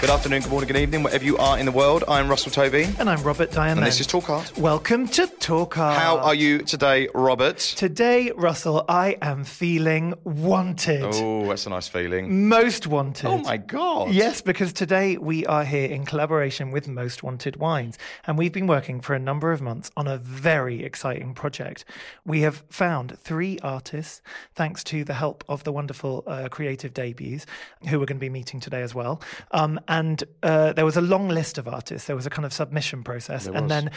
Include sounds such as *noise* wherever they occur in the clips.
Good afternoon, good morning, good evening, wherever you are in the world. I'm Russell Tovey. And I'm Robert Diamond. And this is Talk Art. Welcome to Talk Art. How are you today, Robert? Today, Russell, I am feeling wanted. Oh, that's a nice feeling. Most wanted. Oh my God. Yes, because today we are here in collaboration with Most Wanted Wines. And we've been working for a number of months on a very exciting project. We have found three artists, thanks to the help of the wonderful uh, creative debuts, who we're going to be meeting today as well. Um, and uh, there was a long list of artists. There was a kind of submission process, There and was. then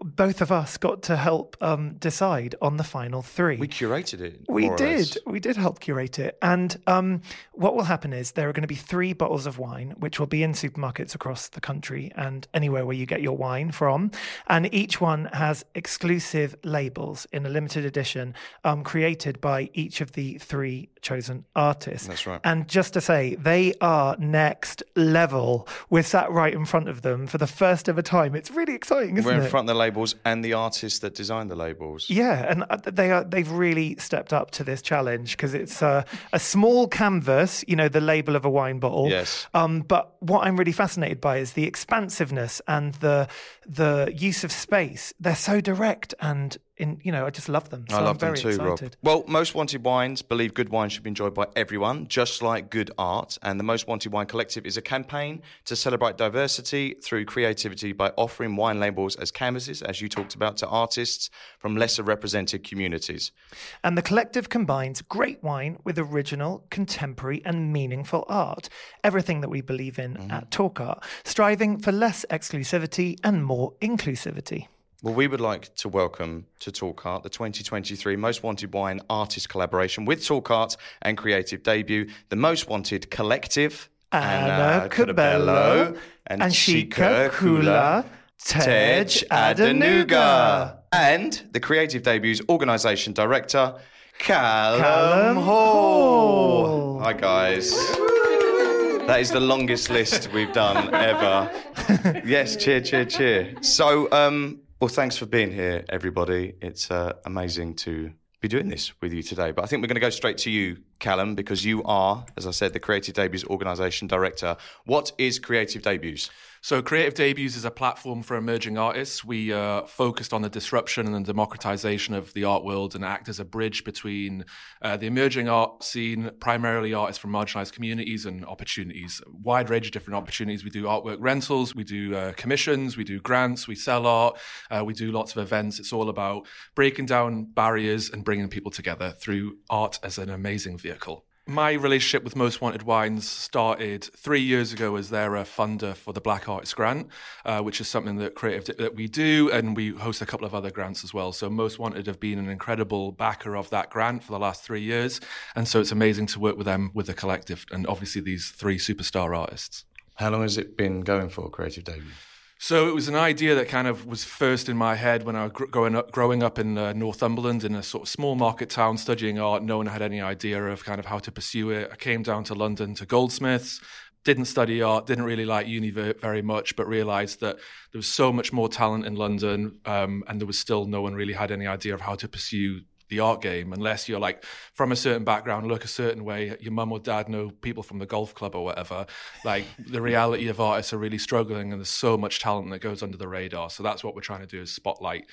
both of us got to help um, decide on the final three. We curated it. We did. We did help curate it. And um, what will happen is there are going to be three bottles of wine, which will be in supermarkets across the country and anywhere where you get your wine from. And each one has exclusive labels in a limited edition um, created by each of the three chosen artists. That's right. And just to say, they are next level. We're sat right in front of them for the first ever time. It's really exciting, isn't We're in it? front of the labels and the artists that designed the labels. Yeah, and uh, they are they've really stepped up to this challenge because it's uh, a small canvas, you know, the label of a wine bottle. Yes. Um, but what I'm really fascinated by is the expansiveness and the the use of space. They're so direct and in you know, I just love them. So I I'm love them too, Rob. Well, Most Wanted Wines believe good wine should be enjoyed by everyone, just like good art. And the Most Wanted Wine Collective is a campaign to celebrate diversity through creativity by offering wine labels as canvases, as you talked about, to artists from lesser represented communities. And the collective combines great wine with original, contemporary, and meaningful art. Everything that we believe in Mm-hmm. at Talk Art, striving for less exclusivity and more inclusivity. Well, we would like to welcome to Talk Art the 2023 Most Wanted Wine Artist Collaboration with Talk Art and Creative Debut, the Most Wanted Collective, Ana Curbelo and Shika Kula, Tej Adenuga. and the Creative Debut's organisation director, Calum, Calum Hall. Hall. Hi, guys. That is the longest list we've done ever. *laughs* yes, cheer, cheer, cheer. So, um, well, thanks for being here, everybody. It's uh, amazing to be doing this with you today. But I think we're going to go straight to you, Calum, because you are, as I said, the Creative Debuts Organisation Director. What is Creative Debuts? So, Creative Debuts is a platform for emerging artists. We uh, focused on the disruption and democratization of the art world and act as a bridge between uh, the emerging art scene, primarily artists from marginalized communities, and opportunities. Wide range of different opportunities. We do artwork rentals, we do uh, commissions, we do grants, we sell art, uh, we do lots of events. It's all about breaking down barriers and bringing people together through art as an amazing vehicle. My relationship with Most Wanted Wines started three years ago as they're a funder for the Black Arts Grant, uh, which is something that creative that we do, and we host a couple of other grants as well. So Most Wanted have been an incredible backer of that grant for the last three years, and so it's amazing to work with them with the collective, and obviously these three superstar artists. How long has it been going for, Creative Debut? So it was an idea that kind of was first in my head when I was gr- growing up, growing up in uh, Northumberland in a sort of small market town, studying art. No one had any idea of kind of how to pursue it. I came down to London to Goldsmiths. Didn't study art, didn't really like uni ve- very much, but realized that there was so much more talent in London, um, and there was still no one really had any idea of how to pursue the art game unless you're like from a certain background, look a certain way. Your mum or dad know people from the golf club or whatever. Like the reality of artists are really struggling, and there's so much talent that goes under the radar. So that's what we're trying to do is spotlight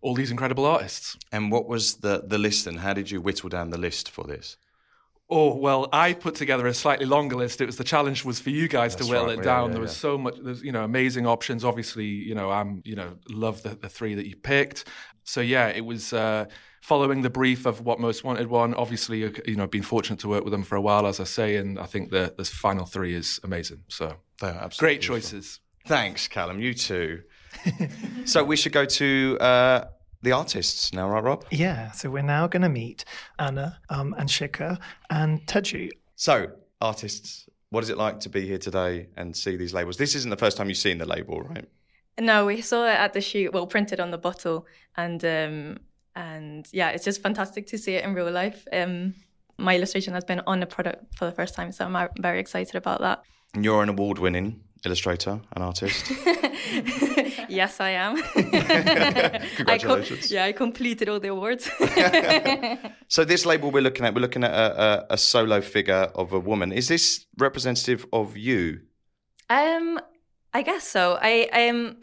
all these incredible artists. And what was the, the list and how did you whittle down the list for this? Oh well, I put together a slightly longer list. It was the challenge was for you guys That's to whittle right, it yeah, down. yeah, there was yeah. so much. There's you know amazing options. Obviously, you know I'm you know love the, the three that you picked. So yeah, it was uh, following the brief of what most wanted one. Obviously, you know been fortunate to work with them for a while, as I say, and I think the this final three is amazing. So They are absolutely great beautiful. choices. Thanks, Calum. You too. *laughs* so we should go to uh, the artists now, right, Rob? Yeah, so we're now going to meet Ana um, Anshika and Teju. So, artists, what is it like to be here today and see these labels? This isn't the first time you've seen the label, right? No, we saw it at the shoot, well, printed on the bottle, and um, and yeah, it's just fantastic to see it in real life. Um, my illustration has been on a product for the first time, so I'm uh, very excited about that. And you're an award-winning illustrator and artist. *laughs* yes, I am. *laughs* I com- Congratulations. yeah, I completed all the awards. *laughs* so this label we're looking at, we're looking at a, a, a solo figure of a woman. Is this representative of you? Um, I guess so. I um,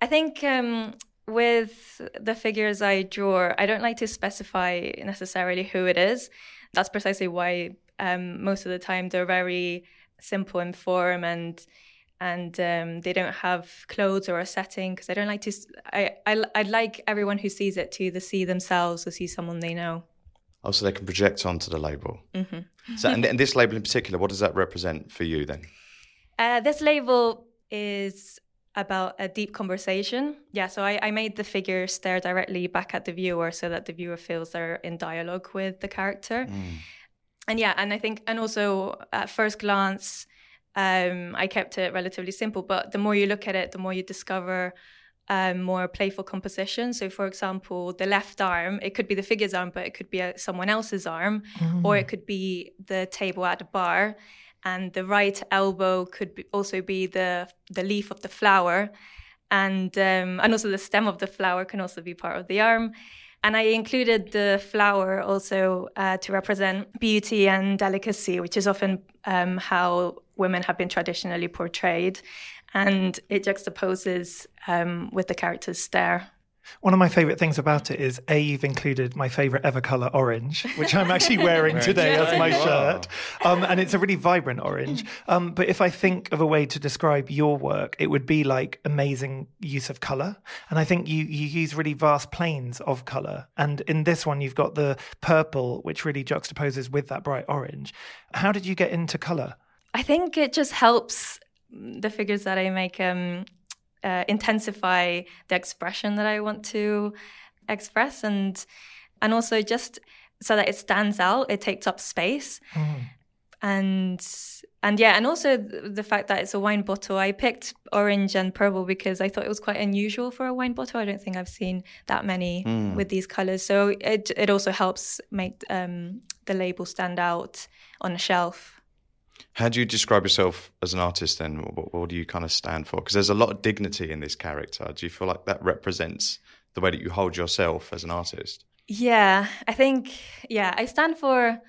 I think um, with the figures I draw, I don't like to specify necessarily who it is. That's precisely why um, most of the time they're very simple in form and and um, they don't have clothes or a setting because I don't like to. I, I I'd like everyone who sees it to either see themselves or see someone they know. Oh, so they can project onto the label. Mm-hmm. So, and, and, this label in particular, what does that represent for you then? Uh, this label is about a deep conversation. Yeah, so I, I made the figure stare directly back at the viewer so that the viewer feels they're in dialogue with the character. Mm. And yeah, and I think, and also at first glance, um, I kept it relatively simple. But the more you look at it, the more you discover um, more playful composition. So, for example, the left arm, it could be the figure's arm, but it could be a, someone else's arm, mm. or it could be the table at the bar and the right elbow could be, also be the the leaf of the flower, and um, and also the stem of the flower can also be part of the arm. And I included the flower also uh, to represent beauty and delicacy, which is often um, how women have been traditionally portrayed. And it juxtaposes um, with the character's stare. One of my favorite things about it is A, you've included my favorite ever color, orange, which I'm actually *laughs* wearing today as my shirt. Um, and it's a really vibrant orange. Um, but if I think of a way to describe your work, it would be like amazing use of color. And I think you, you use really vast planes of color. And in this one, you've got the purple, which really juxtaposes with that bright orange. How did you get into color? I think it just helps the figures that I make. Um, uh, intensify the expression that I want to express, and and also just so that it stands out, it takes up space, mm. and and yeah, and also the fact that it's a wine bottle. I picked orange and purple because I thought it was quite unusual for a wine bottle. I don't think I've seen that many mm. with these colors, so it it also helps make um, the label stand out on a shelf. How do you describe yourself as an artist then? What, what do you kind of stand for? Because there's a lot of dignity in this character. Do you feel like that represents the way that you hold yourself as an artist? Yeah, I think, yeah, I stand for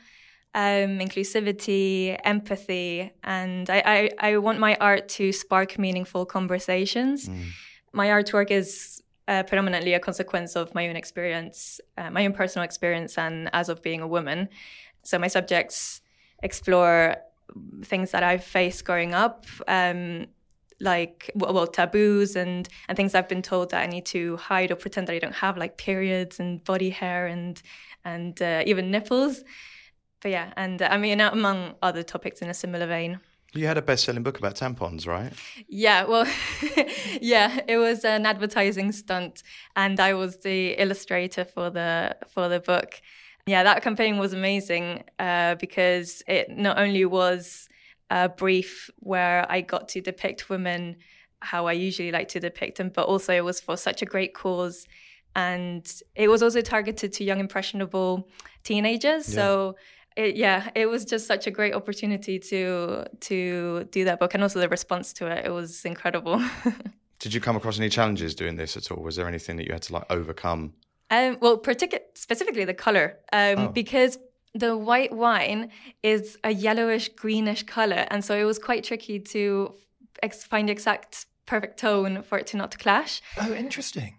um, inclusivity, empathy, and I, I, I, want my art to spark meaningful conversations. Mm. My artwork is uh, predominantly a consequence of my own experience, uh, my own personal experience, and as of being a woman. So my subjects explore things that I've faced growing up, um, like well, taboos and and things I've been told that I need to hide or pretend that I don't have, like periods and body hair and and uh, even nipples. But yeah, and uh, I mean, among other topics in a similar vein. You had a best-selling book about tampons, right? Yeah, well, *laughs* yeah, it was an advertising stunt, and I was the illustrator for the for the book. Yeah, that campaign was amazing uh, because it not only was a brief where I got to depict women how I usually like to depict them, but also it was for such a great cause. And it was also targeted to young, impressionable teenagers. Yeah. So, it, yeah, it was just such a great opportunity to to do that book, and also the response to it. It was incredible. *laughs* Did you come across any challenges doing this at all? Was there anything that you had to like overcome um, well, particular specifically the color, um, oh. because the white wine is a yellowish greenish color, and so it was quite tricky to ex- find the exact perfect tone for it to not clash. Oh, interesting.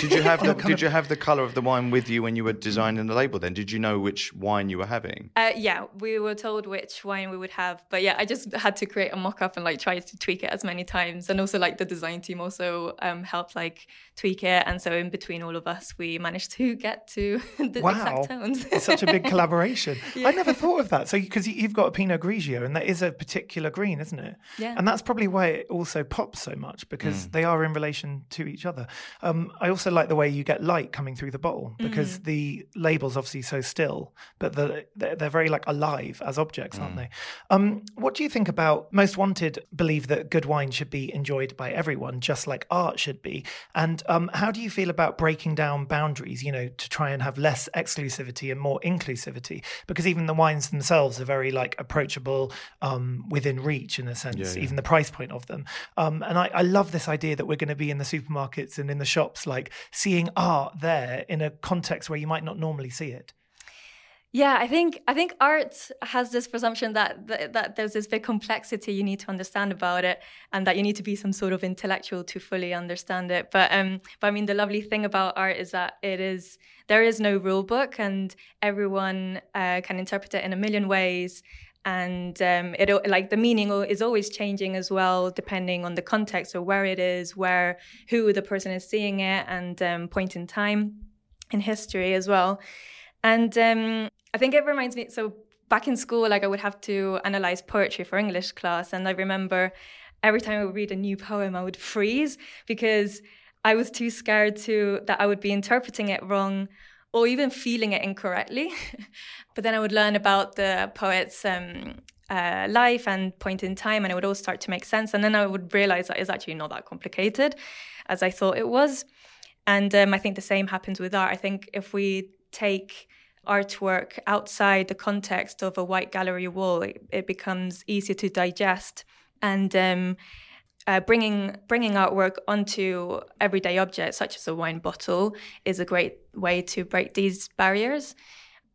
Did you have *laughs* the Did you have the color of the wine with you when you were designing the label? Then did you know which wine you were having? Uh, yeah, we were told which wine we would have, but yeah, I just had to create a mock-up and like try to tweak it as many times, and also like the design team also um, helped like tweak it, and so in between all of us, we managed to get to *laughs* the wow. exact tones. it's such a big *laughs* collaboration. Yeah. I never thought of that. So because you've got a Pinot Grigio, and that is a particular green, isn't it? Yeah. And that's probably why it also pops so much because mm. they are in relation to each other. Um, I also like the way you get light coming through the bottle because mm. the label's obviously so still, but the, they're, they're very like alive as objects, aren't mm. they? Um, what do you think about Most Wanted? Believe that good wine should be enjoyed by everyone, just like art should be. And um, how do you feel about breaking down boundaries? You know, to try and have less exclusivity and more inclusivity, because even the wines themselves are very like approachable, um, within reach in a sense, yeah, yeah. even the price point of them. Um, and I, I love this idea that we're going to be in the supermarkets and in the shops, like seeing art there in a context where you might not normally see it. Yeah, I think I think art has this presumption that, that, that there's this big complexity you need to understand about it, and that you need to be some sort of intellectual to fully understand it. But um, but I mean, the lovely thing about art is that it is there is no rule book, and everyone uh, can interpret it in a million ways. And um, it like the meaning is always changing as well, depending on the context or where it is, where who the person is seeing it, and um, point in time in history as well. And um, I think it reminds me. So back in school, like I would have to analyze poetry for English class, and I remember every time I would read a new poem, I would freeze because I was too scared to that I would be interpreting it wrong or even feeling it incorrectly. *laughs* but then I would learn about the poet's um, uh, life and point in time, and it would all start to make sense. And then I would realize that it's actually not that complicated as I thought it was. And um, I think the same happens with art. I think if we take artwork outside the context of a white gallery wall, it, it becomes easier to digest. And um, uh, bringing bringing artwork onto everyday objects such as a wine bottle is a great way to break these barriers.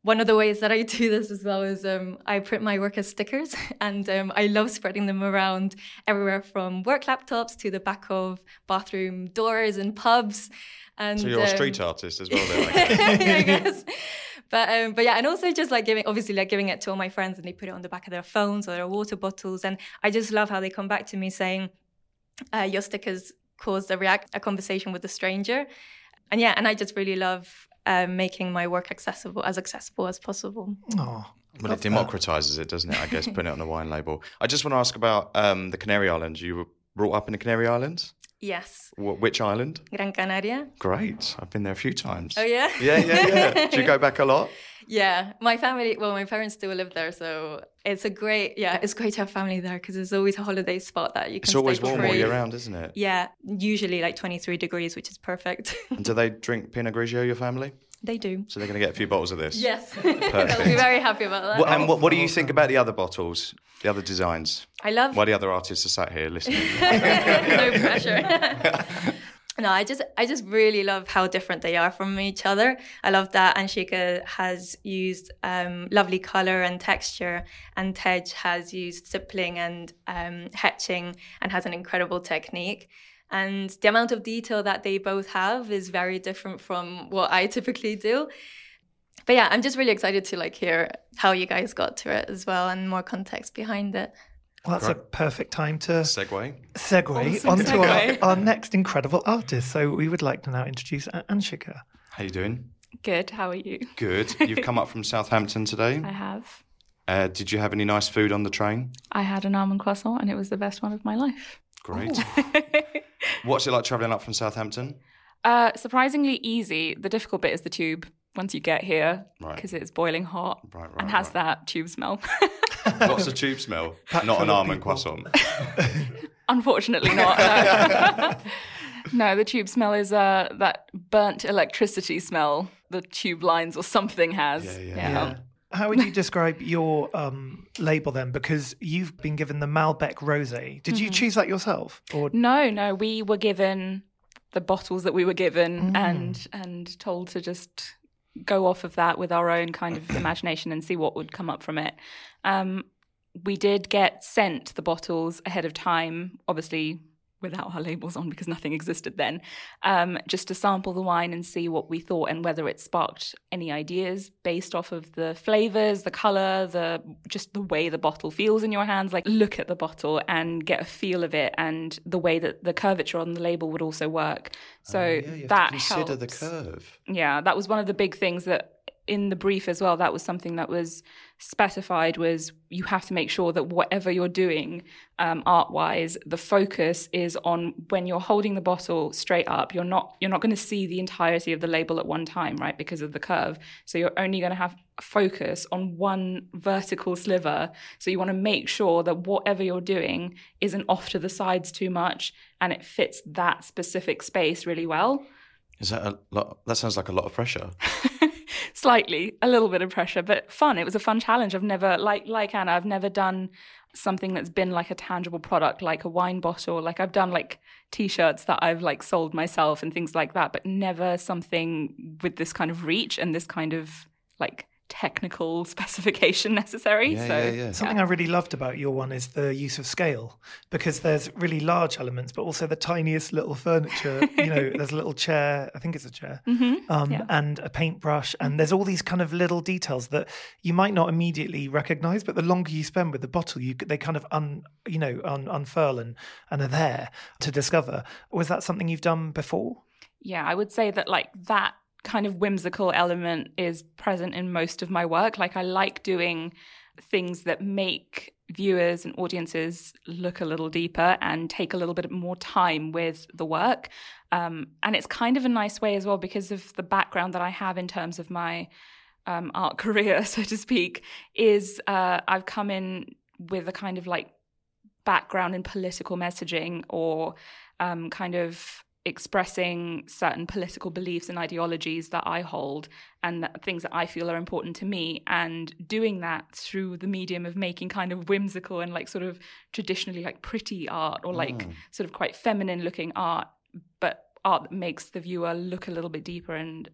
One of the ways that I *laughs* do this as well is um, I print my work as stickers, *laughs* and um, I love spreading them around everywhere from work laptops to the back of bathroom doors and pubs. And so you're um, a street artist as well, then. *laughs* I guess. But um, but yeah, and also just like giving obviously like giving it to all my friends and they put it on the back of their phones or their water bottles, and I just love how they come back to me saying, uh, "Your stickers caused a react a conversation with a stranger," and yeah, and I just really love um, making my work accessible as accessible as possible. Oh, well, it democratizes it, doesn't it? I guess putting it on a wine label. I just want to ask about um, the Canary Islands. You were brought up in the Canary Islands. Yes. which island? Gran Canaria. Great. I've been there a few times. Oh, yeah? Yeah, yeah, yeah. *laughs* Do you go back a lot? Yeah. My family, well, my parents still live there. So it's a great, yeah, it's great to have family there because there's always a holiday spot that you can It's always warm free. all year round, isn't it? Yeah. Usually like 23 degrees, which is perfect. *laughs* and do they drink Pinot Grigio, your family? They do. So they're going to get a few bottles of this? Yes. *laughs* They'll be very happy about that. What, and what, what do you think about the other bottles, the other designs? I love. Why the other artists are sat here listening? *laughs* no pressure. *laughs* no, I just I just really love how different they are from each other. I love that Anshika has used um, lovely color and texture, and Tej has used stippling and um, hatching and has an incredible technique. And the amount of detail that they both have is very different from what I typically do. But yeah, I'm just really excited to like hear how you guys got to it as well and more context behind it. Well, that's right. a perfect time to segue segue awesome onto segue. Our, *laughs* our next incredible artist. So we would like to now introduce Anshika. How you doing? Good. How are you? Good. *laughs* You've come up from Southampton today. I have. Uh, did you have any nice food on the train? I had an almond croissant, and it was the best one of my life. Great. *laughs* What's it like travelling up from Southampton? Uh, surprisingly easy. The difficult bit is the tube once you get here because right. it's boiling hot right, right, and has that tube smell. *laughs* What's the tube smell? *laughs* not an almond croissant. Unfortunately, not. No. no. the tube smell is uh, that burnt electricity smell the tube lines or something has. Yeah, yeah. yeah. yeah. How would you describe your um, label then? Because you've been given the Malbec Rosé. Did mm-hmm. you choose that yourself? Or no, no, we were given the bottles that we were given mm. and and told to just go off of that with our own kind of imagination and see what would come up from it. Um, we did get sent the bottles ahead of time, obviously without our labels on because nothing existed then, um, just to sample the wine and see what we thought and whether it sparked any ideas based off of the flavors, the color, the just the way the bottle feels in your hands. Like look at the bottle and get a feel of it, and the way that the curvature on the label would also work. So uh, yeah, that consider helps. the curve. Yeah, that was one of the big things that in the brief as well that was something that was specified was you have to make sure that whatever you're doing um, art wise the focus is on when you're holding the bottle straight up you're not you're not going to see the entirety of the label at one time right because of the curve. So you're only going to have focus on one vertical sliver. So you want to make sure that whatever you're doing isn't off to the sides too much and it fits that specific space really well. Is that a lot that sounds like a lot of pressure *laughs* slightly, a little bit of pressure, but fun. It was a fun challenge. I've never, like like Ana, I've never done something that's been like a tangible product, like a wine bottle. Like I've done like t-shirts that I've like sold myself and things like that, but never something with this kind of reach and this kind of like technical *laughs* specification necessary. Yeah, so yeah, yeah. Something I really loved about your one is the use of scale because there's really large elements, but also the tiniest little furniture. you know, *laughs* there's a little chair, I think it's a chair, um, yeah. and a paintbrush. And there's all these kind of little details that you might not immediately recognize, but the longer you spend with the bottle, you they kind of un, you know, un, unfurl and, and are there to discover. Was that something you've done before? yeah, I would say that like that kind of whimsical element is present in most of my work. Like I like doing things that make viewers and audiences look a little deeper and take a little bit more time with the work. Um, and it's kind of a nice way as well because of the background that I have in terms of my um, art *laughs* career, so to speak, is uh, I've come in with a kind of like background in political messaging or um, kind of expressing certain political beliefs and ideologies that I hold and that, things that I feel are important to me and doing that through the medium of making kind of whimsical and like sort of traditionally like pretty art or like sort of quite feminine looking art but art that makes the viewer look a little bit deeper and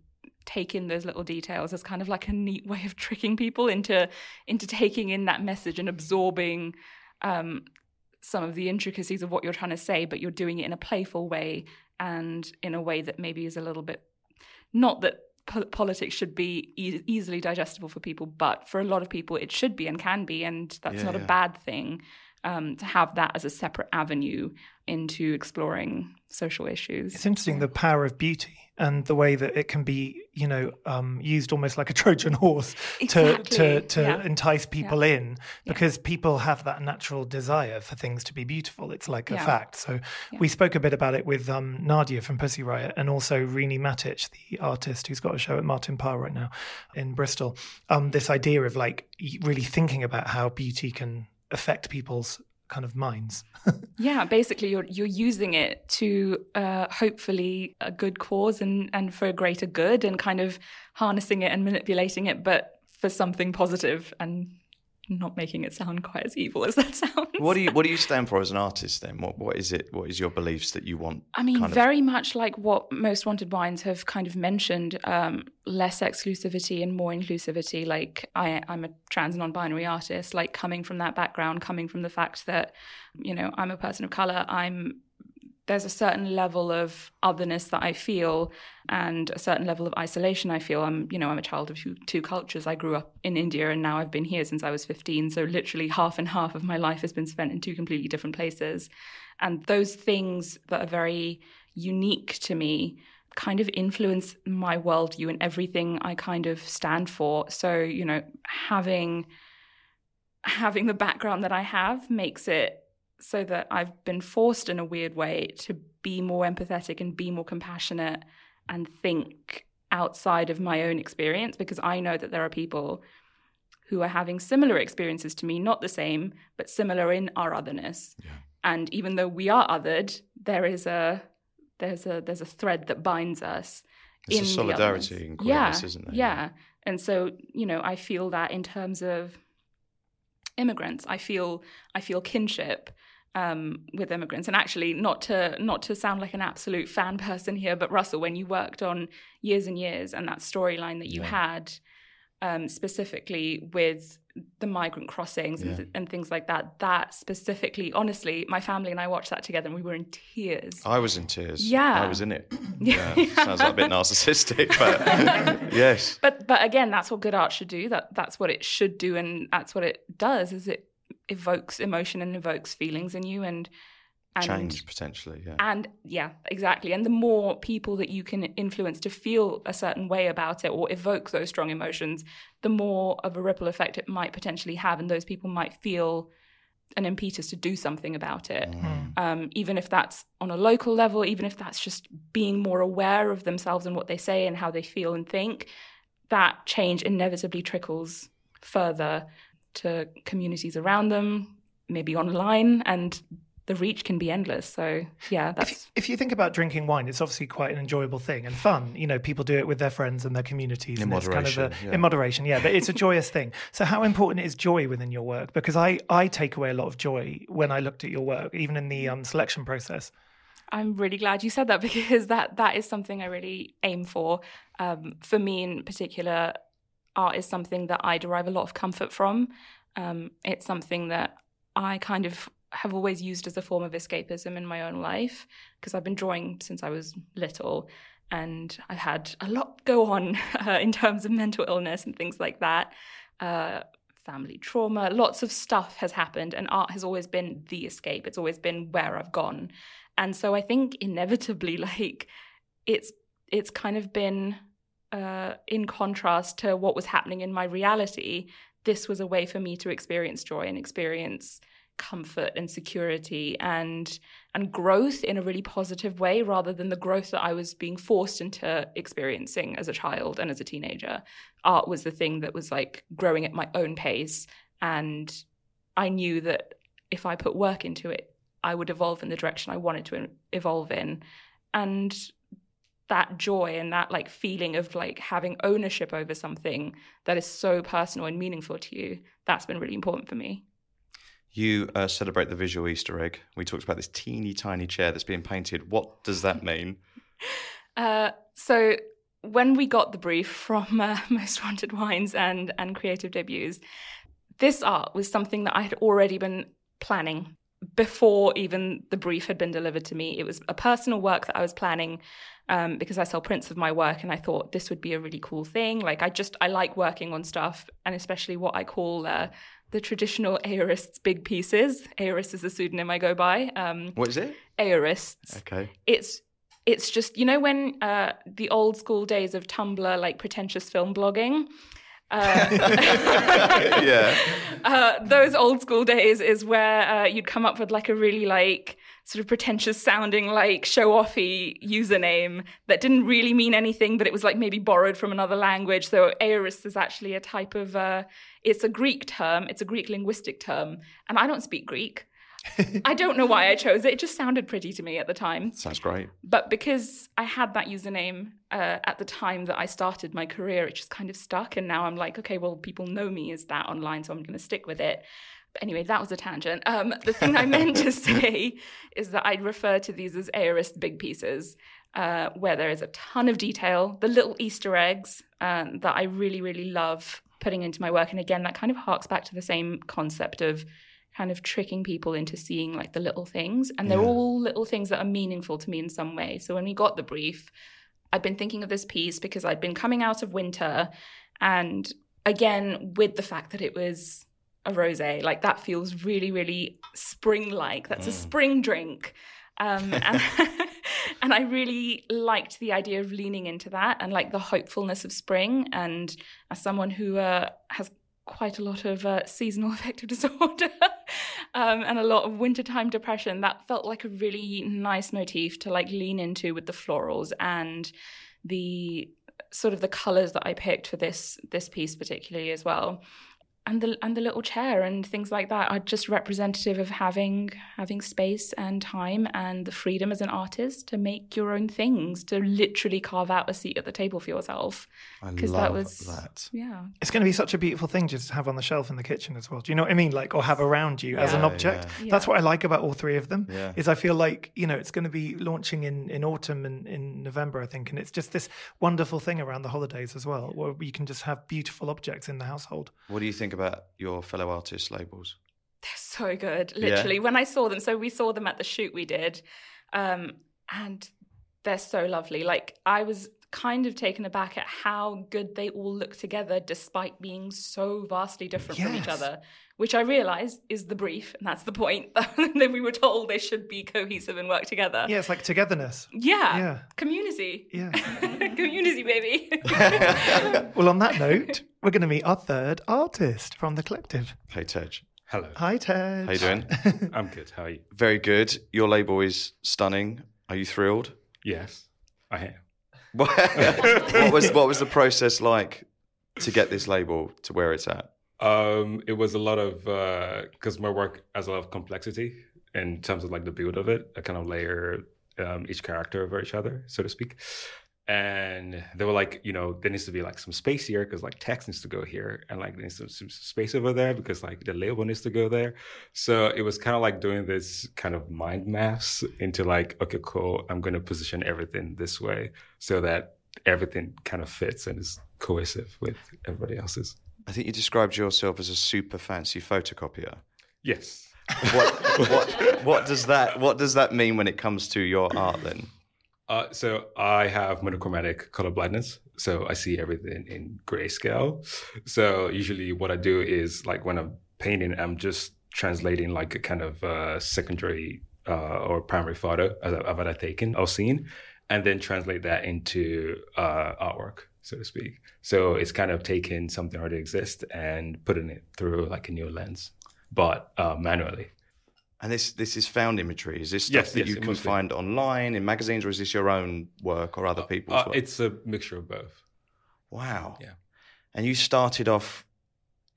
take in those little details as kind of like a neat way of tricking people into into taking in that message and absorbing um, some of the intricacies of what you're trying to say, but you're doing it in a playful way and in a way that maybe is a little bit not that po- politics should be e- easily digestible for people, but for a lot of people it should be and can be, and that's Yeah, not yeah. a bad thing. Um, to have that as a separate avenue into exploring social issues. It's interesting the power of beauty and the way that it can be, you know, um, used almost like a Trojan horse to Exactly, to, to yeah. entice people in because people have that natural desire for things to be beautiful. It's like a fact. So we spoke a bit about it with um, Nadia from Pussy Riot and also Rene Matić, the artist who's got a show at Martin Parr right now in Bristol. Um, this idea of like really thinking about how beauty can affect people's kind of minds. *laughs* Yeah, basically, you're you're using it to uh, hopefully a good cause and and for a greater good, and kind of harnessing it and manipulating it, but for something positive and not making it sound quite as evil as that *laughs* sounds. What do you What do you stand for as an artist? Then, what What is it? What is your beliefs that you want? I mean, kind of- very much like what most wanted wines have kind of mentioned um, less exclusivity and more inclusivity. Like, I, I'm a trans non binary artist, like, coming from that background, coming from the fact that, you know, I'm a person of color, I'm there's a certain level of otherness that I feel and a certain level of isolation I feel. I'm, you know, I'm a child of two, cultures. I grew up in India and now I've been here since I was 15. So literally half and half of my life has been spent in two completely different places. And those things that are very unique to me kind of influence my worldview and everything I kind of stand for. So, you know, having having the background that I have makes it so that I've been forced in a weird way to be more empathetic and be more compassionate and think outside of my own experience because I know that there are people who are having similar experiences to me, not the same, but similar in our otherness. And even though we are othered, there is a there's a there's a thread that binds us. It's a in solidarity in queerness, isn't there? Yeah. And so, you know, I feel that in terms of immigrants, I feel I feel kinship um, with immigrants. And actually, not to not to sound like an absolute fan *laughs* person here, but Russell, when you worked on years and years and that storyline that you had um, specifically with the migrant crossings and, Yeah. and things like that, that specifically, honestly, my family and I watched that together and we were in tears. I was in tears. Yeah. I was in it. *laughs* Yeah, sounds like a bit narcissistic, but *laughs* yes. but but again that's what good art should do that that's what it should do and that's what it does is it evokes emotion and evokes feelings in you and and Change potentially. Yeah. and yeah exactly and the more people that you can influence to feel a certain way about it or evoke those strong emotions the more of a ripple effect it might potentially have and those people might feel an impetus to do something about it um, even if that's on a local level even if that's just being more aware of themselves and what they say and how they feel and think that change inevitably trickles further to communities around them maybe online and the reach can be endless so yeah that's If, if you think about drinking wine, it's obviously quite an enjoyable thing and fun. You know, people do it with their friends and their communities. In and it's kind of a, moderation, yeah. In moderation, yeah. But it's a joyous thing. So, how important is joy within your work? Because I, I take away a lot of joy when I looked at your work, even in the um, selection process. I'm really glad you said that *laughs* because that that is something I really aim for. Um, for me in particular, art is something that I derive a lot of comfort from. Um, it's something that I kind of have always used as a form of escapism in my own life because I've been drawing since I was little and I've had a lot go on *laughs* uh, in terms of mental illness and things like that. Uh, family trauma, lots of stuff has happened, and art has always been the escape. It's always been where I've gone. And so I think inevitably, *laughs* like, it's it's kind of been uh, in contrast to what was happening in my reality. This was a way for me to experience joy and experience comfort and security and and growth in a really positive way rather than the growth that I was being forced into experiencing as a child and as a teenager. Art was the thing that was like growing at my own pace and I knew that if I put work into it, I would evolve in the direction I wanted to evolve in. And that joy and that like feeling of like having ownership over something that is so personal and meaningful to you, that's been really important for me you uh, celebrate the visual Easter egg. We talked about this teeny tiny chair that's being painted. What does that mean? *laughs* Uh, so when we got the brief from uh, *laughs* Most Wanted Wines and and Creative Debuts, this art was something that I had already been planning before even the brief had been delivered to me. It was a personal work that I was planning um, because I sell prints of my work, and I thought this would be a really cool thing. Like I just I like working on stuff, and especially what I call uh, the traditional Aorists big pieces. Aorist is a pseudonym I go by. Um, what is it? Aorists. Okay. It's it's just you know when uh, the old school days of Tumblr, like pretentious film blogging. Uh, *laughs* yeah. Uh, those old school days is where uh, you'd come up with like a really like sort of pretentious sounding like show offy username that didn't really mean anything, but it was like maybe borrowed from another language. So aorist is actually a type of uh, it's a Greek term, it's a Greek linguistic term, and I don't speak Greek. I don't know why I chose it. It just sounded pretty to me at the time. Sounds great. But because I had that username uh, at the time that I started my career, it just kind of stuck. And now I'm like, okay, well, people know me as that online, so I'm going to stick with it. But anyway, that was a tangent. Um, the thing I meant to *laughs* say is that I'd refer to these as aorist big pieces, uh, where there is a ton of detail, the little Easter eggs um, that I really, really love putting into my work. And again, that kind of harks back to the same concept of kind of tricking people into seeing like the little things. And they're yeah. all little things that are meaningful to me in some way. So when we got the brief, I'd been thinking of this piece because I'd been coming out of winter and again with the fact that it was a rosé like that feels really really spring like that's mm. a spring drink um, *laughs* and, *laughs* and I really liked the idea of leaning into that and like the hopefulness of spring. And as someone who uh, has quite a lot of uh, seasonal *laughs* affective disorder um, and a lot of wintertime depression, that felt like a really nice motif to like lean into with the florals and the sort of the colors that I picked for this this piece particularly as well and the and the little chair and things like that are just representative of having having space and time and the freedom as an artist to make your own things to literally carve out a seat at the table for yourself. Because that was that. Yeah. It's going to be such a beautiful thing just to have on the shelf in the kitchen as well. Do you know what i mean? Like or have around you yeah. as an object. yeah. that's what i like about all three of them yeah. is i feel like you know it's going to be launching in in autumn and in november i think and it's just this wonderful thing around the holidays as well where you can just have beautiful objects in the household. What do you think about your fellow artists' labels? They're so good, literally. Yeah. When I saw them, so we saw them at the shoot we did, um, and they're so lovely. Like I was kind of taken aback at how good they all look together despite being so vastly different yes. from each other which i realize is the brief and that's the point *laughs* that we were told they should be cohesive and work together. Yeah it's like togetherness. Yeah. Yeah. Community. Yeah. *laughs* Community baby. *laughs* Well on that note we're going to meet our third artist from the collective. Hey tej. Hello. Hi tej. How you doing? I'm good. How are you? Very good. Your label is stunning. Are you thrilled? Yes i am *laughs* what was what was the process like to get this label to where it's at? Um, it was a lot of because uh, my work has a lot of complexity in terms of like the build of it. I kind of layer um, each character over each other, so to speak and they were like, you know, there needs to be like some space here because like text needs to go here, and like there's some, some, space over there because like the label needs to go there. So it was kind of like doing this kind of mind maps into like, okay, cool, I'm going to position everything this way so that everything kind of fits and is cohesive with everybody else's. I think you described yourself as a super fancy photocopier. Yes. What, *laughs* what, what does that What does that mean when it comes to your art? Then, Uh, so I have monochromatic color blindness. So I see everything in grayscale. So usually what I do is like when I'm painting, I'm just translating like a kind of uh, secondary uh, or primary photo I've taken or seen, and then translate that into uh, artwork, so to speak. So it's kind of taking something already exists and putting it through like a new lens, but uh, manually. And this this is found imagery. Is this stuff Yes, that yes, you can be. find online in magazines, or is this your own work or other people's Uh, work? it's a mixture of both. wow. Yeah. And you started off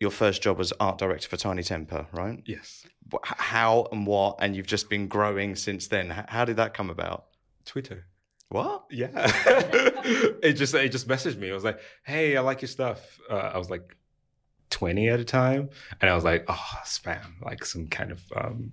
your first job as art director for Tinie Tempah, right? Yes. How and what? And you've just been growing since then. How did that come about? Twitter. What? Yeah. *laughs* it just it just messaged me. It was like, "Hey, I like your stuff." Uh, I was like 20 at a time, and I was like, "Oh, spam!" Like some kind of um,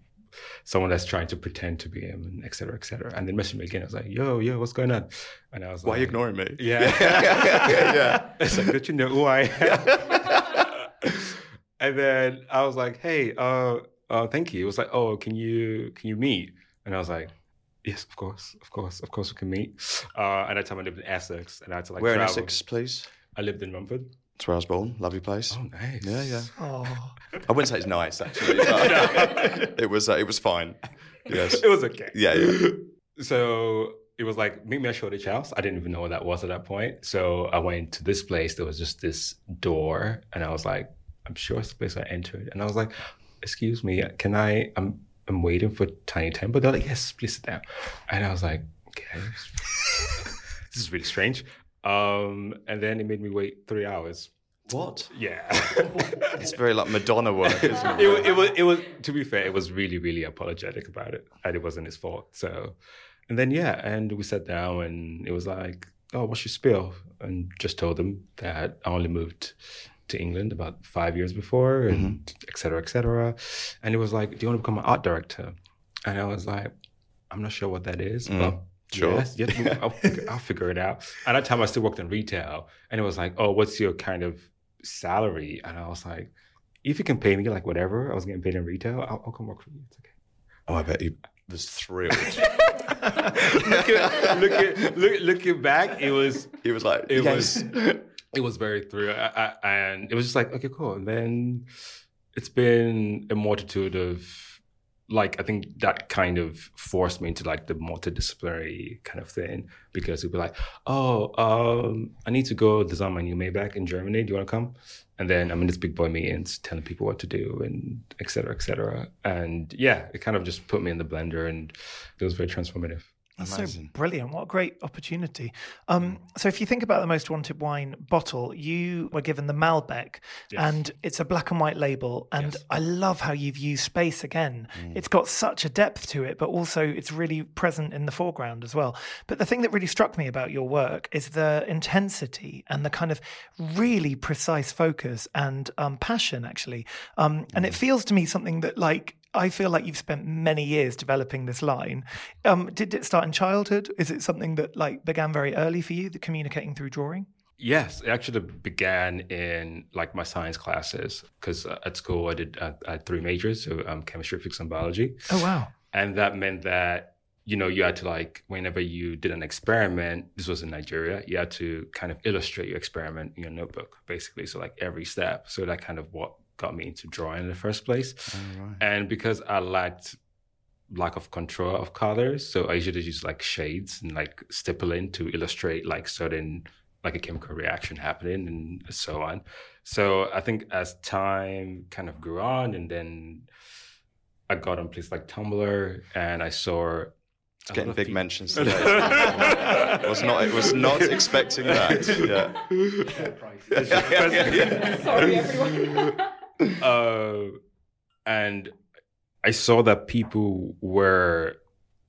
someone that's trying to pretend to be him, and et cetera, et cetera. And then messaged me again. I was like, "Yo, yo, what's going on?" And I was like Why are you ignoring me? Yeah. *laughs* yeah. It's like, don't you know who I am? *laughs* and then I was like, hey, uh, uh, thank you. It was like, oh, can you can you meet? And I was like, yes, of course, of course, of course we can meet. Uh, and at the time I lived in Essex, and I had to like Where in. Essex, please? I lived in Romford. That's where I was born. Lovely place. Oh, nice. Yeah, yeah. Oh, I wouldn't say it's nice actually. but *laughs* *laughs* it was. Uh, it was fine. Yes. It was okay. Yeah, yeah. So it was like meet me at Shoreditch House. I didn't even know what that was at that point. So I went to this place. There was just this door, and I was like, I'm sure it's the place I entered. And I was like, Excuse me, can I? I'm I'm waiting for Tinie Tempah. They're like, Yes, please sit down. And I was like, Okay, *laughs* this is really strange. Um, and then it made me wait three hours. What? Yeah. *laughs* It's very like Madonna work, isn't it? it, it was it was to be fair, it was really really apologetic about it, and it wasn't his fault. So, and then yeah, and we sat down, and it was like, oh, what's your spiel? And just told them that I only moved to England about five years before, and et cetera, et cetera. And it was like, do you want to become an art director? And I was like, I'm not sure what that is, Mm, but. Sure. Yes, yes, I'll, figure, I'll figure it out. At that time, I still worked in retail, and it was like, "Oh, what's your kind of salary?" And I was like, if you can pay me like whatever I was getting paid in retail, I'll, I'll come work for you. It's okay. Oh, I bet he was thrilled. *laughs* look at, look at, look, looking back, it was he was like, it yes. was it was very thrill, I, I, and it was just like okay, cool. And then it's been a multitude of like I think that kind of forced me into like the multidisciplinary kind of thing because it'd be like, oh, um, I need to go design my new Maybach in Germany. Do you want to come? And then I'm in this big boy meetings telling people what to do and et cetera, et cetera. And yeah, it kind of just put me in the blender and it was very transformative. That's Amazing. so brilliant. What a great opportunity. Um, so, if you think about the Most Wanted Wine bottle, you were given the Malbec, Yes. and it's a black and white label. And Yes. I love how you've used space again. It's got such a depth to it, but also it's really present in the foreground as well. But the thing that really struck me about your work is the intensity and the kind of really precise focus and um, passion, actually. Um, and it feels to me something that, like, I feel like you've spent many years developing this line. Um, did it start in childhood? Is it something that like began very early for you, the communicating through drawing? Yes, it actually began in like my science classes because uh, at school I did uh, I had three majors, so um, chemistry, physics, and biology, Oh wow! and that meant that you know you had to like whenever you did an experiment, this was in Nigeria, you had to kind of illustrate your experiment in your notebook, basically. So like every step. So that kind of what got me into drawing in the first place, and because I lacked lack of control of colors. So I usually use like shades and like stippling to illustrate like certain like a chemical reaction happening and so on. So I think as time kind of grew on and then I got on places like Tumblr and I saw It's getting big mentions *laughs* today. it was not. It was not expecting that. *laughs* Yeah. *laughs* Sorry, everyone. Uh, and I saw that people were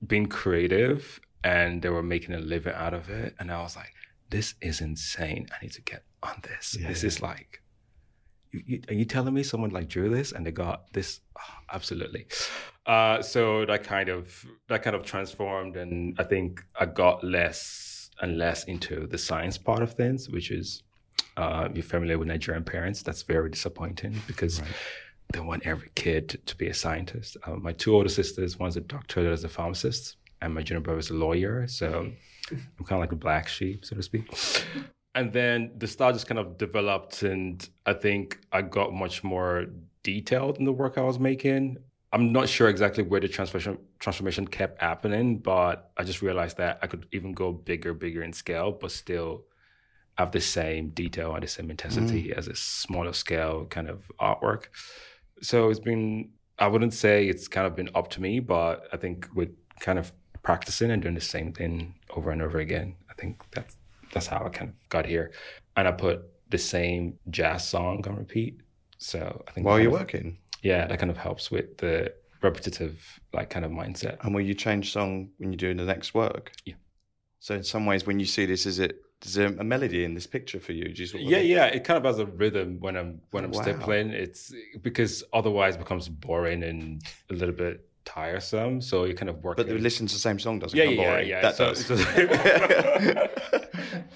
being creative and they were making a living out of it. And I was like, this is insane. I need to get on this. Yeah, this yeah. is like, you, you, are you telling me someone like drew this and they got this? Oh, *sighs* absolutely. Uh, so that kind of that kind of transformed, and I think I got less and less into the science part of things, which is uh, you're familiar with Nigerian parents. That's very disappointing because right. they want every kid to, to be a scientist. Uh, my two older sisters, one's a doctor, the other's a pharmacist, and my junior brother's a lawyer. So I'm kind of like a black sheep, so to speak. And then the style just kind of developed, and I think I got much more detailed in the work I was making. I'm not sure exactly where the transformation transformation kept happening, but I just realized that I could even go bigger, bigger in scale, but still have the same detail and the same intensity mm. as a smaller scale kind of artwork. So it's been I wouldn't say it's kind of been up to me, but I think with kind of practicing and doing the same thing over and over again, I think that's that's how I kind of got here. And I put the same jazz song on repeat. So I think while you're of, working, yeah, that kind of helps with the repetitive like kind of mindset. And will you change song when you're doing the next work? Yeah. So in some ways, when you see this, is it is there a melody in this picture for you? yeah, yeah. It kind of has a rhythm when I'm when I'm wow. stippling. It's because otherwise it becomes boring and a little bit tiresome. So you kind of work. But it. listen to the same song doesn't yeah, yeah, boring. Yeah, yeah. That so, does. So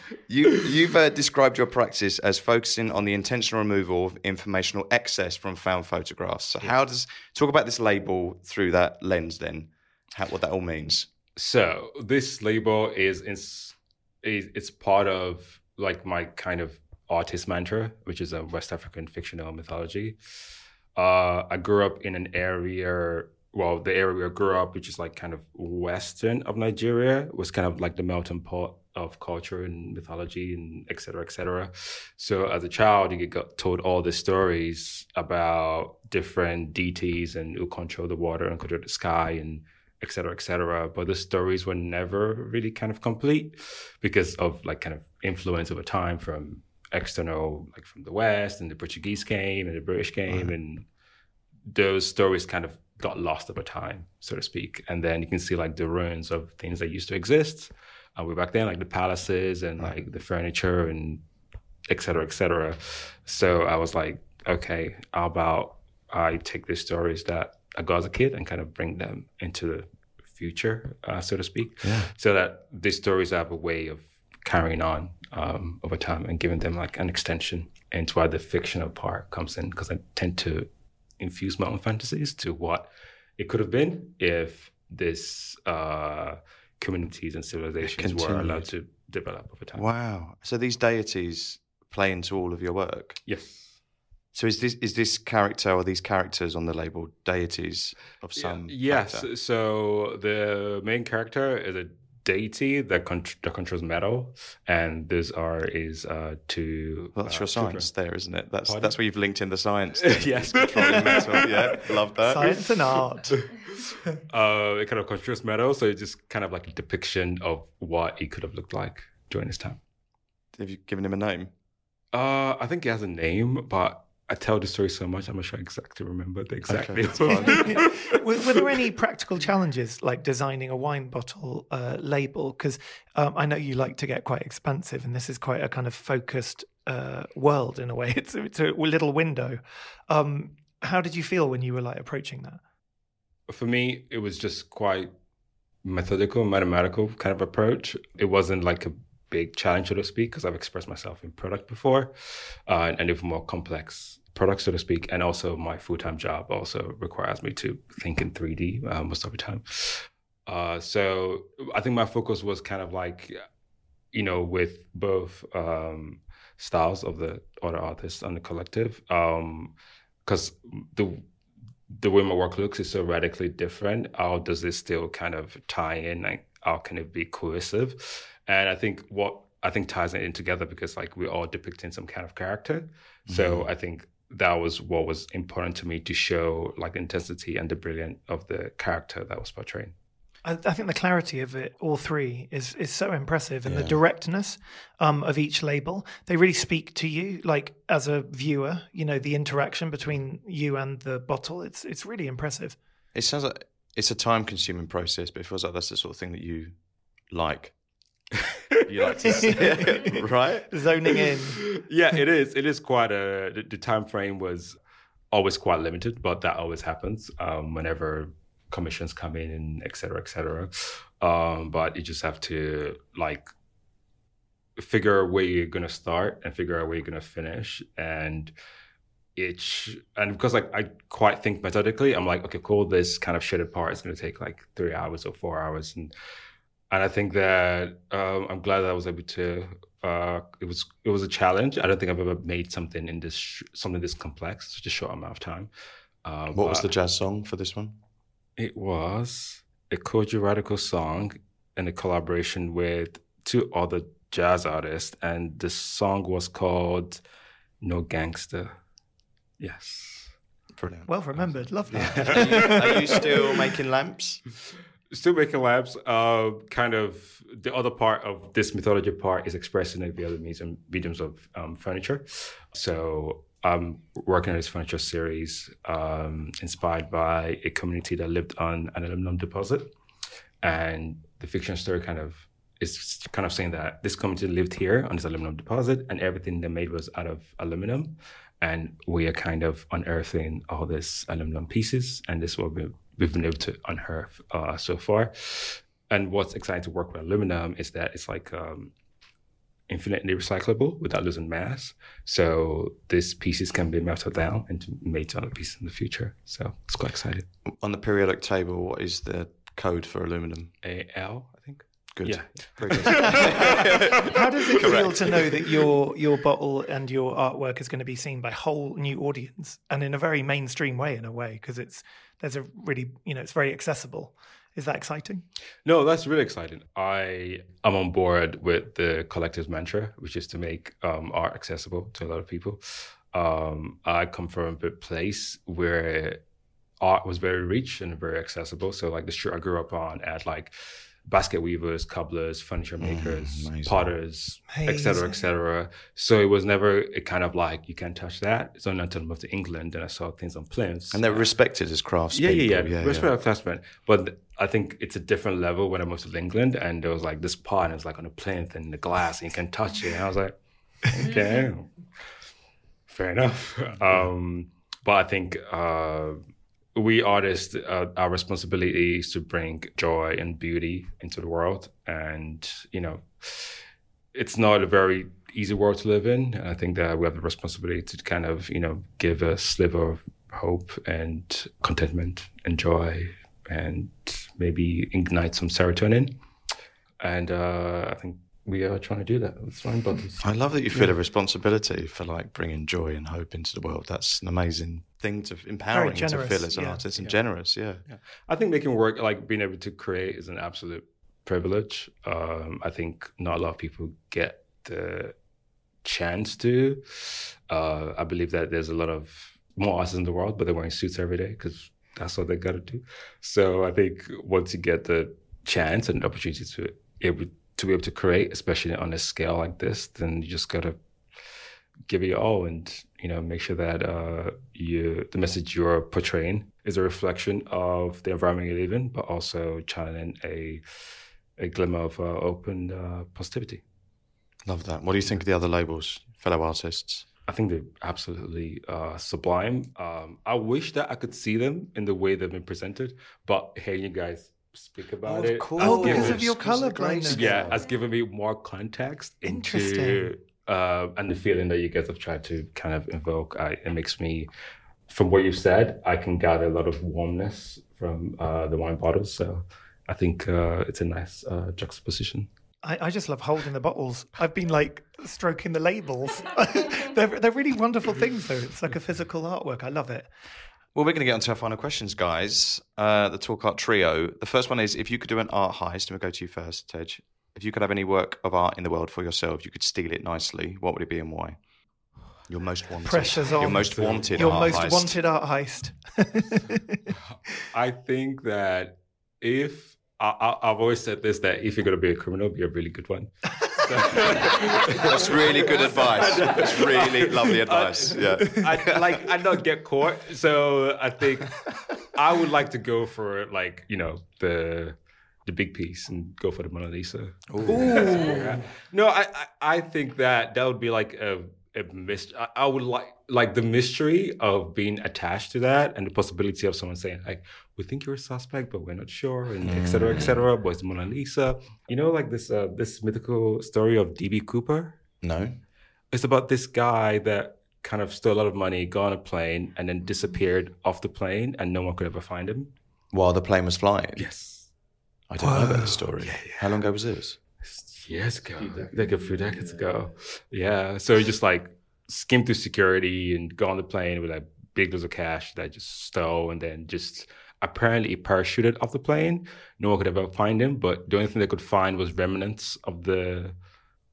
*laughs* *laughs* you you've uh, described your practice as focusing on the intentional removal of informational excess from found photographs. So how does talk about this label through that lens? Then, how, what that all means. So this label is in, is it's part of like my kind of artist mantra, which is a West African fictional mythology. Uh, I grew up in an area well, the area where I grew up, which is like kind of western of Nigeria, was kind of like the melting pot of culture and mythology and et cetera, et cetera. So as a child, you get told all the stories about different deities and who control the water and control the sky and et cetera, et cetera. But the stories were never really kind of complete because of like kind of influence over time from external, like from the West and the Portuguese came and the British came and those stories kind of got lost over time, so to speak. And then you can see like the ruins of things that used to exist. Uh, way back then, like the palaces and like the furniture and et cetera, et cetera. So I was like, okay, how about I take these stories that I got as a kid and kind of bring them into the future, uh, so to speak, yeah. so that these stories have a way of carrying on um, over time and giving them like an extension. And it's why the fictional part comes in because I tend to infuse my own fantasies to what it could have been if this uh, communities and civilizations were allowed to develop over time. Wow! So these deities play into all of your work. Yes. So is this is this character or these characters on the label deities of some? Yeah, yes. So the main character is a deity that, con- that controls metal, and these are is uh, to. Well, that's uh, your science children. there, isn't it? That's Pardon? that's where you've linked in the science. *laughs* yes, controlling metal. Yeah, love that. Science and *laughs* art. uh, it kind of controls metal, so it's just kind of like a depiction of what he could have looked like during his time. Have you given him a name? Uh, I think he has a name, but I tell the story so much, I'm not sure I exactly remember the exact okay, *laughs* were, were, there any practical challenges like designing a wine bottle uh, label? Because um, I know you like to get quite expensive, and this is quite a kind of focused uh, world in a way. *laughs* It's, it's a little window. Um, how did you feel when you were like approaching that? For me, it was just quite methodical, mathematical kind of approach. It wasn't like a big challenge, so to speak, because I've expressed myself in product before, uh, and even more complex products, so to speak. And also, my full time job also requires me to think in 3D uh, most of the time. Uh, so I think my focus was kind of like, you know, with both um, styles of the other artists and the collective, because um, the the way my work looks is so radically different. How does this still kind of tie in? Like, how can it be cohesive? And I think what I think ties it in together because like we're all depicting some kind of character. Mm-hmm. So I think that was what was important to me to show like the intensity and the brilliance of the character that was portrayed. I, I think the clarity of it, all three, is is so impressive, and yeah. the directness um, of each label. They really speak to you, like as a viewer. You know, the interaction between you and the bottle. It's it's really impressive. It sounds like it's a time consuming process, but it feels like that's the sort of thing that you like you like to *laughs* see *laughs* right? Zoning in. Yeah, it is. It is quite a. The, the, time frame was always quite limited, but that always happens um, whenever commissions come in and et cetera, et cetera. Um, but you just have to like figure out where you're gonna start and figure out where you're gonna finish and each and because like I quite think methodically, I'm like, okay, cool, this kind of shitted part is gonna take like three hours or four hours and and I think that um, I'm glad that I was able to uh, it was it was a challenge. I don't think I've ever made something in this sh- something this complex such a short amount of time. Um, What was the jazz song for this one? It was a Kojey Radical song in a collaboration with two other jazz artists, and the song was called "No Gangster." Yes. Brilliant. Well remembered. Love that. are, you, are you still making lamps? Still making labs. Uh, kind of the other part of this mythology part is expressed in the other medium, mediums of um, furniture. So I'm working on this furniture series um, inspired by a community that lived on an aluminum deposit, and the fiction story kind of is kind of saying that this community lived here on this aluminum deposit, and everything they made was out of aluminum, and we are kind of unearthing all these aluminum pieces, and this is what we've, been able to unearth uh, so far. And what's exciting to work with aluminum is that it's like um, infinitely recyclable without losing mass. So these pieces can be melted down and made to other pieces in the future. So it's quite exciting. On the periodic table, what is the code for aluminum? AL. Good. Yeah. Very good. *laughs* How does it feel to know that your your bottle and your artwork is going to be seen by a whole new audience and in a very mainstream way in a way because it's there's a really you know it's very accessible. Is that exciting? No, that's really exciting. I am on board with the collective's mantra, which is to make um, art accessible to a lot of people. Um, I come from a place where art was very rich and very accessible. So, like the street I grew up on, had like basket weavers, cobblers, furniture makers, amazing. potters, et cetera, Amazing. et cetera. So it was never a kind of like you can't touch that. It's only until I moved to England and I saw things on plinths. and they're respected as craftspeople. Yeah, yeah, yeah. yeah, Respect our craftsmen. But I think it's a different level when I moved to England and there was like this pot and it was like on a plinth and the glass and you can touch it. And I was like, *laughs* okay, fair enough. Um, but I think uh, we artists, uh, our responsibility is to bring joy and beauty into the world. And, you know, it's not a very easy world to live in. And I think that we have the responsibility to kind of, you know, give a sliver of hope and contentment and joy and maybe ignite some serotonin. And uh, I think we are trying to do that with Swine Buttons. I love that you feel a responsibility for like bringing joy and hope into the world. That's an amazing thing to empowering to generous, feel as an yeah. artist and generous. Yeah. I think making work, like being able to create, is an absolute privilege. Um, I think not a lot of people get the chance to. Uh, I believe that there's a lot of more artists in the world, but they're wearing suits every day because that's what they got to do. So I think once you get the chance and opportunity to able to be able to create, especially on a scale like this, then you just got to give it your all and you know make sure that uh, you the message you're portraying is a reflection of the environment you live in, but also channeling a a glimmer of uh, open uh, positivity. Love that. What do you think of the other labels, fellow artists? I think they're absolutely uh, sublime. Um, I wish that I could see them in the way they've been presented, but hearing you guys speak about it, Oh, because given- of your colour blindness. yeah, has given me more context into Interesting. Uh, and the feeling that you guys have tried to kind of invoke. I, it makes me, from what you've said, I can gather a lot of warmness from uh, the wine bottles. So I think uh, it's a nice uh, juxtaposition. I, I just love holding the bottles. I've been like stroking the labels. *laughs* they're they're really wonderful things though. It's like a physical artwork. I love it. Well, we're going to get on to our final questions, guys. Uh, the Talk Art Trio. The first one is if you could do an art heist, and we'll go to you first, Tej. If you could have any work of art in the world for yourself, you could steal it nicely. What would it be and why? Your most wanted. Pressure's Your most wanted. Your art most heist. wanted art heist. *laughs* I think that if I, I, I've always said this, that if you're going to be a criminal, be a really good one. *laughs* That's really good advice. That's really lovely advice. Yeah. *laughs* I like I not get caught. So I think I would like to go for like you know the the big piece and go for the Mona Lisa. Yeah. No, I, I I think that that would be like a a mystery. I, I would like like the mystery of being attached to that and the possibility of someone saying like, "We think you're a suspect, but we're not sure," and et cetera, et cetera. But it's Mona Lisa. You know, like this uh, this mythical story of DB Cooper. No. It's about this guy that kind of stole a lot of money, got on a plane, and then disappeared off the plane, and no one could ever find him. While the plane was flying. Yes. I don't know about this story. How long ago was this? years ago, like a few decades ago. Yeah. So he just like skimmed through security and got on the plane with like big loads of cash that I just stole and then just apparently parachuted off the plane. No one could ever find him, but the only thing they could find was remnants of the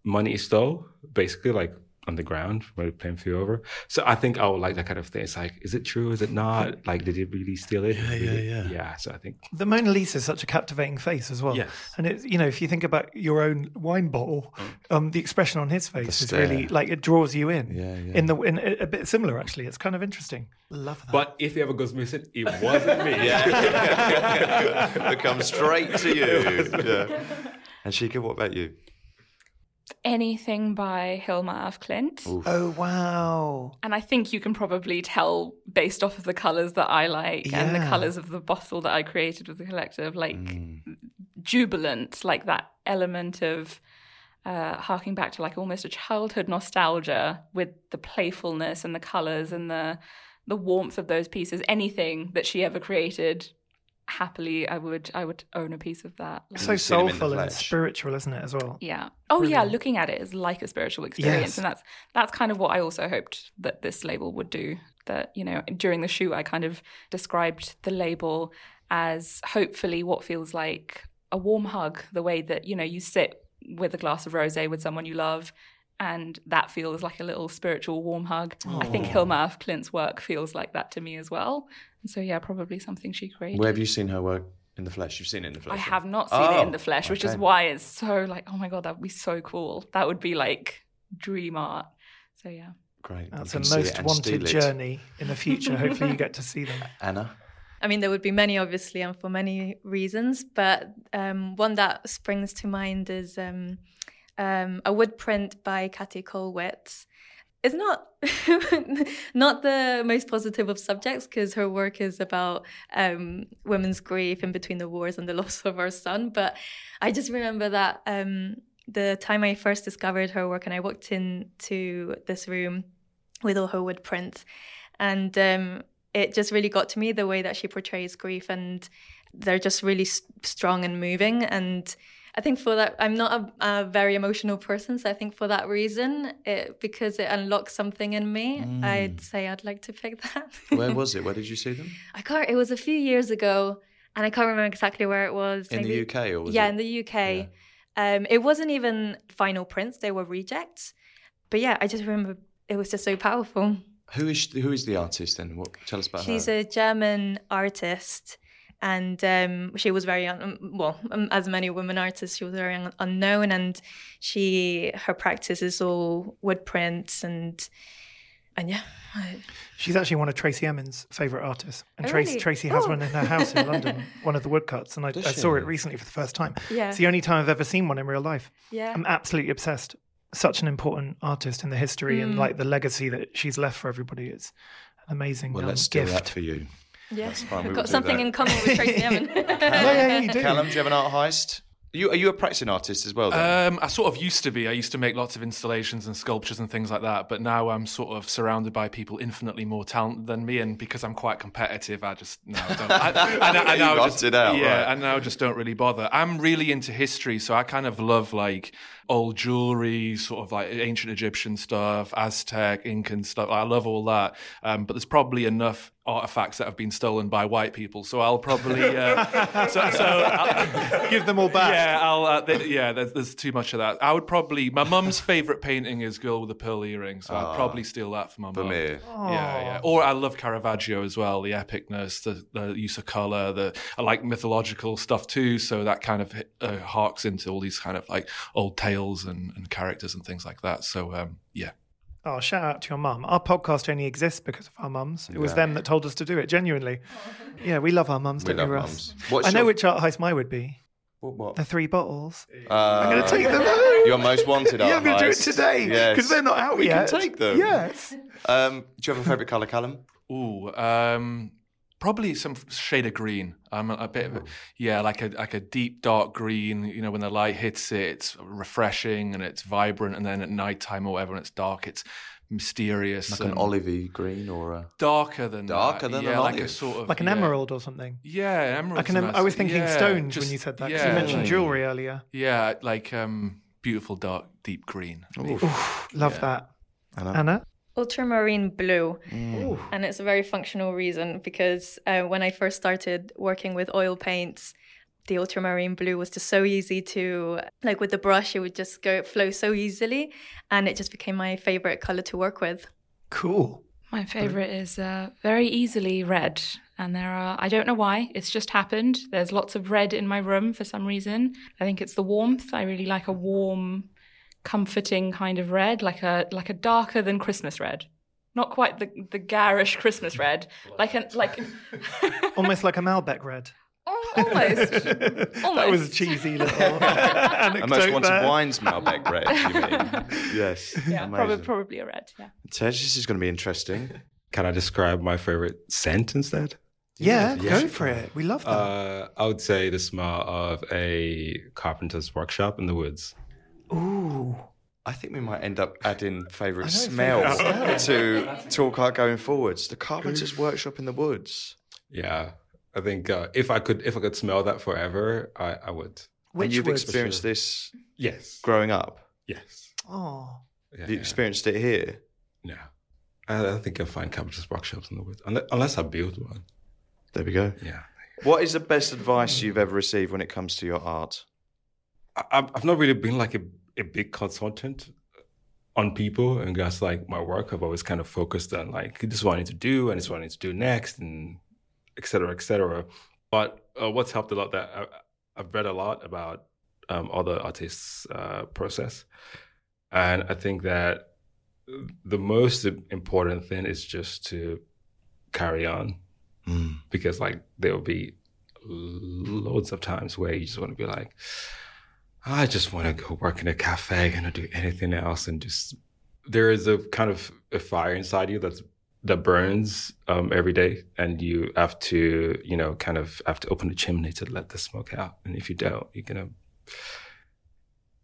money he stole, basically like on the ground where the plane flew over. So I think I would like that kind of thing. It's like, is it true? Is it not? Like, did he really steal it? Yeah, yeah, yeah. Yeah. So I think The Mona Lisa is such a captivating face as well. Yes. And it's you know, if you think about your own wine bottle, um, the expression on his face is stare. really like it draws you in. Yeah, yeah. In the in a, a bit similar actually. It's kind of interesting. Love that. but if he ever goes missing, it wasn't me. Yeah. *laughs* it comes straight to you. *laughs* Yeah. Anshika, what about you? Anything by Hilma af Klint. oh wow. And I think you can probably tell based off of the colors that I like and the colors of the bottle that I created with the collective, like Mm. jubilant, like that element of uh, harking back to like almost a childhood nostalgia with the playfulness and the colors and the the warmth of those pieces. Anything that she ever created, happily, I would I would own a piece of that. Like, So You've seen him in the soulful and spiritual, isn't it, as well? yeah. Oh yeah, looking at it is like a spiritual experience, Yes. and that's that's kind of what I also hoped that this label would do. That you know, during the shoot, I kind of described the label as hopefully what feels like a warm hug, the way that you know you sit with a glass of rosé with someone you love. And that feels like a little spiritual warm hug. I think Hilma af Klint's work feels like that to me as well. And so, yeah, probably something she created. Where have you seen her work in the flesh? You've seen it in the flesh. I yeah? have not seen it in Oh, the flesh, which is why it's so like, oh my god, that would be so cool. That would be like dream art. So yeah. Great. That's You a can see it most wanted journey in the future. Hopefully you get to see them. *laughs* Ana? I mean, there would be many, obviously, and for many reasons, but um, one that springs to mind is um, um, a wood print by Cathy Kollwitz. It's not *laughs* not the most positive of subjects because her work is about um, women's grief in between the wars and the *laughs* loss of her son. But I just remember that um, the time I first discovered her work, and I walked into this room with all her wood prints, and um, it just really got to me the way that she portrays grief, and they're just really s- strong and moving. And I think for that, I'm not a, a very emotional person, so I think for that reason, it, because it unlocks something in me, I'd say I'd like to pick *laughs* that. Where was it? Where did you see them? I can't. It was a few years ago, and I can't remember exactly where it was. In the UK or was yeah, it? in the UK. Um, it wasn't even final prints; they were rejects. But yeah, I just remember it was just so powerful. Who is who is the artist then? What tell us about She's her? a German artist, and um, she was very un- well, um, as many women artists, she was very un- unknown, and she her practice is all wood prints and and yeah, She's actually one of Tracey Emin's favourite artists. And Oh, Tracey, really? Tracey has Oh. one in her house in London, *laughs* one of the woodcuts. And I, I saw it recently for the first time. Yeah. It's the only time I've ever seen one in real life. yeah. I'm absolutely obsessed. Such an important artist in the history Mm. and like the legacy that she's left for everybody. It's an amazing well, um, let's steal gift. that for you. Yeah. That's fine, we I've got something that. in common with Tracey Emin. *laughs* yeah, yeah, you do. Calum, do you have an art heist? Are you, are you a practicing artist as well? Then? Um, I sort of used to be. I used to make lots of installations and sculptures and things like that. But now I'm sort of surrounded by people infinitely more talented than me, and because I'm quite competitive, I just now don't. I, *laughs* I, I, I now got just, it out, yeah, right. I now just don't really bother. I'm really into history, so I kind of love like old jewelry, sort of like ancient Egyptian stuff, Aztec, Incan stuff. I love all that. Um, but there's probably enough artifacts that have been stolen by white people, so I'll probably uh, *laughs* so, so I'll, *laughs* Give them all back. yeah, I'll. Uh, th- yeah, there's, there's too much of that. I would probably. My mum's favorite painting is "Girl with a Pearl Earring," so I'd probably steal that for my mum. Vermeer. Yeah, yeah. Or I love Caravaggio as well. The epicness, the, the use of color. The I like mythological stuff too. So that kind of uh, harks into all these kind of like old tales and, and characters and things like that. So um, yeah. Oh, shout out to your mum. Our podcast only exists because of our mums. It was them that told us to do it, genuinely. *laughs* Yeah, we love our mums, We don't we, love Russ? mums. What's I know your- which art heist mine would be. What? what? The three bottles. Uh, I'm going to take them home. Your most wanted *laughs* art yeah, I'm going to do it heist. today Yes. because they're not out We yet. can take them. Yes. Um, do you have a favourite colour, Calum? Ooh, um, probably some shade of green. I'm a, a bit of a, yeah, like a like a deep dark green. You know, when the light hits it, it's refreshing and it's vibrant, and then at night time or whatever, when it's dark, it's mysterious. Like an and olivey green or a. darker than Darker that. than yeah, an like a sort of Like an yeah. emerald or something. Yeah, emerald. Like an em- I was thinking yeah, stones just- when you said that. 'cause Yeah, you mentioned jewelry earlier. yeah, like um, beautiful dark deep green. Love Yeah. that. Ana? Ana? Ultramarine blue Mm. and it's a very functional reason because uh, when i first started working with oil paints the ultramarine blue was just so easy to like with the brush it would just go flow so easily and it just became my favorite color to work with Cool. My favorite is uh, very easily red. And there are, I don't know why, it's just happened. There's lots of red in my room for some reason. I think it's the warmth. I really like a warm, comforting kind of red, like a like a darker than Christmas red. Not quite the, the garish Christmas red, like an like *laughs* Almost like a Malbec red. almost. *laughs* that was a cheesy little *laughs* A anecdote most wanted there. wines Malbec red, you mean? yes. Yeah, probably probably a red. Yeah. Tej, this is going to be interesting. Can I describe my favorite scent instead? Yeah, Yeah. go for it. We love that. Uh, I would say the smell of a carpenter's workshop in the woods. Ooh. I think we might end up adding favourite I know, smell to talk art going forwards. The Carpenter's Workshop in the Woods. Yeah, I think uh, if I could, if I could smell that forever, I, I would. Which and you've woods? experienced this Yes. growing up. Yes. Oh. Yeah. You yeah. experienced it here. Yeah. I, I think I'll find carpenter's workshops in the woods, unless, unless I build one. There we go. Yeah. What is the best advice you've ever received when it comes to your art? I, I've I've not really been like a, a big consultant on people and guys like my work. I've always kind of focused on like this is what I need to do and this is what I need to do next and et cetera, et cetera. But uh, what's helped a lot that I, I've read a lot about um, other artists' uh, process, and I think that the most important thing is just to carry on because like there will be loads of times where you just want to be like i just want to go work in a cafe and do anything else and just there is a kind of a fire inside you that's that burns um, every day and you have to you know kind of have to open the chimney to let the smoke out and if you don't you're gonna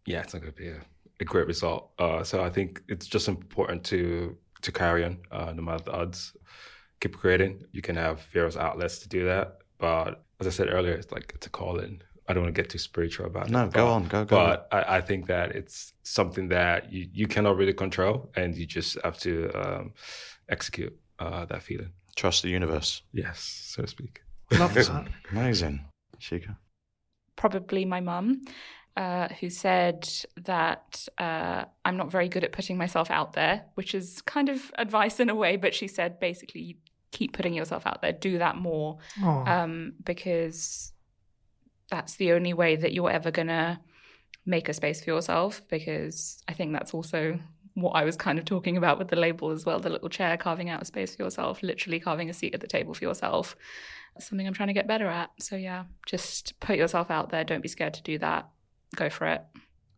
yeah it's not gonna be a, a great result uh, so i think it's just important to to carry on uh, no matter the odds keep creating. You can have various outlets to do that. But as I said earlier, it's like it's a calling. I don't want to get too spiritual about No, it. No, go but- on, go, go. But I, I think that it's something that you, you cannot really control and you just have to um, execute uh, that feeling. Trust the universe. Yes, so to speak. Love that. *laughs* Amazing. Shika. probably my mum, uh, who said that uh, I'm not very good at putting myself out there, which is kind of advice in a way. But she said basically, keep putting yourself out there, do that more, um, because that's the only way that you're ever gonna make a space for yourself. Because I think that's also what I was kind of talking about with the label as well the little chair, carving out a space for yourself, literally carving a seat at the table for yourself. That's something I'm trying to get better at. So, yeah, just put yourself out there. Don't be scared to do that. Go for it.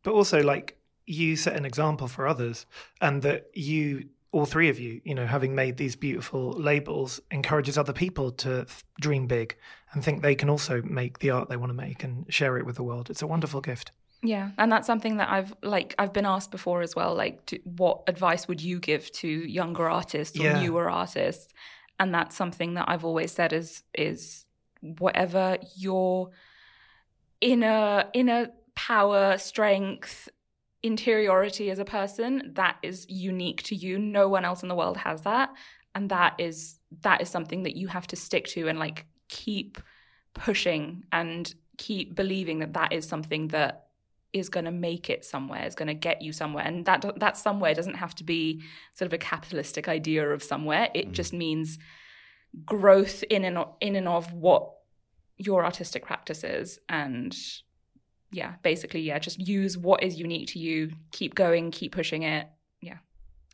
but also like you set an example for others and that you all three of you you know having made these beautiful labels encourages other people to th- dream big and think they can also make the art they want to make and share it with the world it's a wonderful gift Yeah, and that's something that I've like I've been asked before as well. Like, to, what advice would you give to younger artists or Yeah. newer artists? And that's something that I've always said is is whatever your inner inner power, strength, interiority as a person, that is unique to you. No one else in the world has that, and that is that is something that you have to stick to and like keep pushing and keep believing that that is something that is going to make it somewhere is going to get you somewhere. And that that somewhere doesn't have to be sort of a capitalistic idea of somewhere. It mm. just means growth in and in and of what your artistic practice is and yeah basically yeah just use what is unique to you keep going keep pushing it yeah.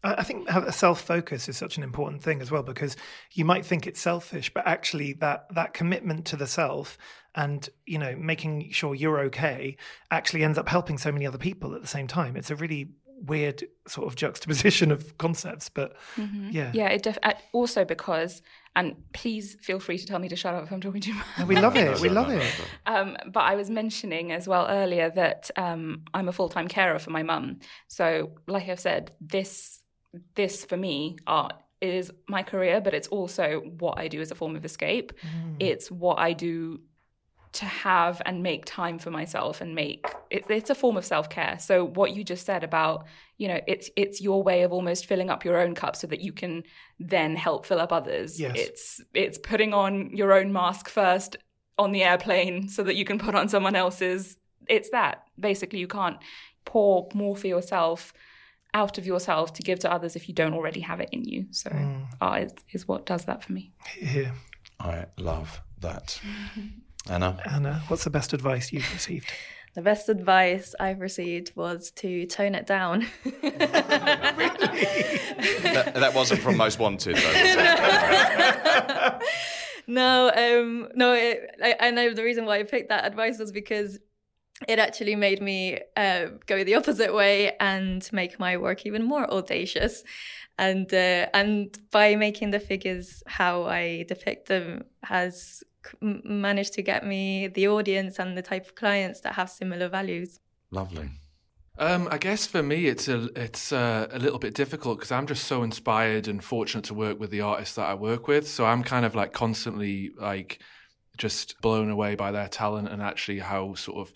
I think self focus is such an important thing as well because you might think it's selfish, but actually that that commitment to the self and you know making sure you're okay actually ends up helping so many other people at the same time. It's a really weird sort of juxtaposition of concepts, but yeah, Yeah, it def- uh, also because, and please feel free to tell me to shut up if I'm talking too much. No, we love it. We love it. Um, but I was mentioning as well earlier that um, I'm a full time carer for my mum. So, like I've said, this this for me art is my career, but it's also what I do as a form of escape. It's what I do to have and make time for myself and make it, it's a form of self-care so what you just said about you know it's it's your way of almost filling up your own cup so that you can then help fill up others Yes. it's it's putting on your own mask first on the airplane so that you can put on someone else's it's that basically you can't pour more for yourself out of yourself to give to others if you don't already have it in you so art is, is what does that for me Here, I love that. Mm-hmm. Ana? Ana, what's the best advice you've received? The best advice I've received was to tone it down. *laughs* that, that wasn't from Most Wanted, though. was *laughs* no, um, no, it, I, I know the reason why I picked that advice was because it actually made me uh, go the opposite way and make my work even more audacious. And uh, and by making the figures how I depict them has c- m- managed to get me the audience and the type of clients that have similar values. Lovely. Um, I guess for me, it's a it's uh, a little bit difficult because I'm just so inspired and fortunate to work with the artists that I work with. So I'm kind of like constantly like just blown away by their talent and actually how sort of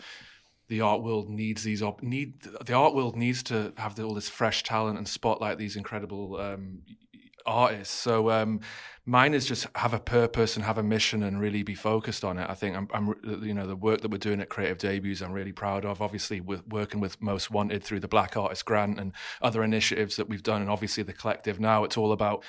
the art world needs these op- need the art world needs to have all this fresh talent and spotlight these incredible um, artists. So um, mine is just have a purpose and have a mission and really be focused on it. I think I'm, I'm you know the work that we're doing at Creative Debuts I'm really proud of. Obviously, with working with Most Wanted through the Black Artist Grant and other initiatives that we've done, and obviously the collective. Now it's all about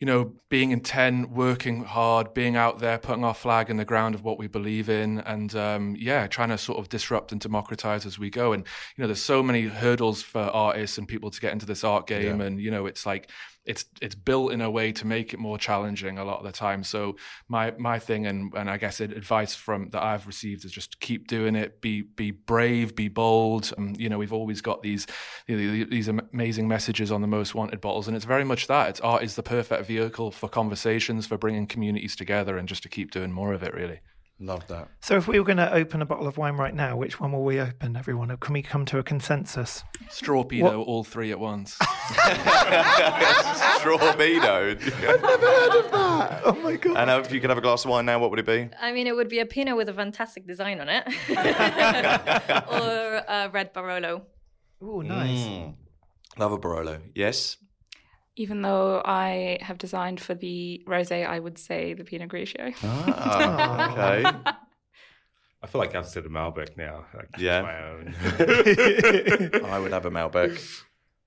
you know, being intent, working hard, being out there, putting our flag in the ground of what we believe in, and um, yeah, trying to sort of disrupt and democratize as we go. And you know, there's so many hurdles for artists and people to get into this art game, and you know, it's like it's it's built in a way to make it more challenging a lot of the time. So my my thing and and I guess advice from that I've received is just keep doing it, be be brave, be bold. Um, you know, we've always got these these amazing messages on the most wanted bottles, and it's very much that. It's art is the perfect vehicle for conversations, for bringing communities together, and just to keep doing more of it. Really. Love that. So, if we were going to open a bottle of wine right now, which one will we open, everyone? Can we come to a consensus? Strawpedo, all three at once. *laughs* Strawbedo. I've never heard of that. Oh my god! Ana, if you could have a glass of wine now, what would it be? I mean, it would be a Pinot with a fantastic design on it, *laughs* or a red Barolo. Oh, nice. Mm. Love a Barolo. Yes. Even though I have designed for the rosé, I would say the Pinot Grigio. Ah, okay. *laughs* I feel like I've said a Malbec now. Like, Yeah. my own. *laughs* I would have a Malbec.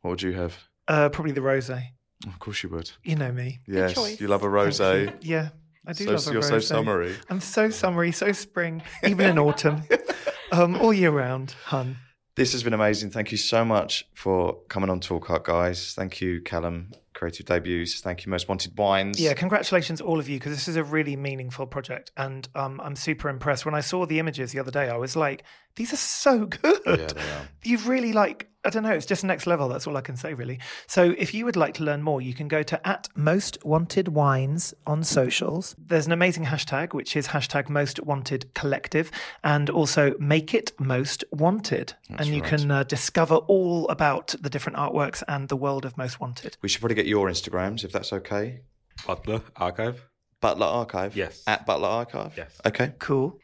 What would you have? Uh, probably the rosé. Of course you would. You know me. Yes, you love a rosé. Yeah, I do So, love a you're so summery. I'm so summery, so spring, even in autumn, *laughs* um, all year round, hun. This has been amazing. Thank you so much for coming on Talk Art, guys. Thank you, Calum, Creative Debuts. Thank you, Most Wanted Wines. Yeah, congratulations, all of you, because this is a really meaningful project, and um, I'm super impressed. When I saw the images the other day, I was like, "These are so *laughs* good." Yeah, they are. You've really like, I don't know, it's just next level. That's all I can say, really. So, if you would like to learn more, you can go to at Most Wanted Wines on socials. There's an amazing hashtag, which is hashtag Most Wanted Collective, and also Make It Most Wanted, and you right. can uh, discover all about the different artworks and the world of Most Wanted. We should probably get your Instagrams if that's okay. Butler Archive. Butler Archive. Yes. At Butler Archive. Yes. Okay. Cool.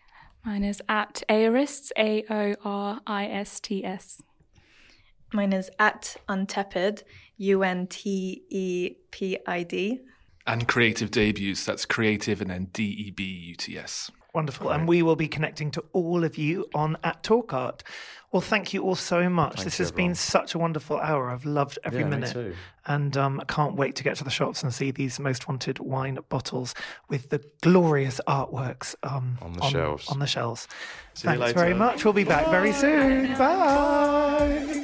Mine is at Aorists, A O R I S T S. Mine is at untepid, U N T E P I D. and creative debuts. That's creative and then D E B U T S. Wonderful. And we will be connecting to all of you on at Talk Art. Well, thank you all so much. Thank this you, has been such a wonderful hour. I've loved every Yeah, me minute. too. And um, I can't wait to get to the shops and see these most wanted wine bottles with the glorious artworks um, On the shelves. On the shelves. See you Thanks very much. We'll be back very soon. Bye.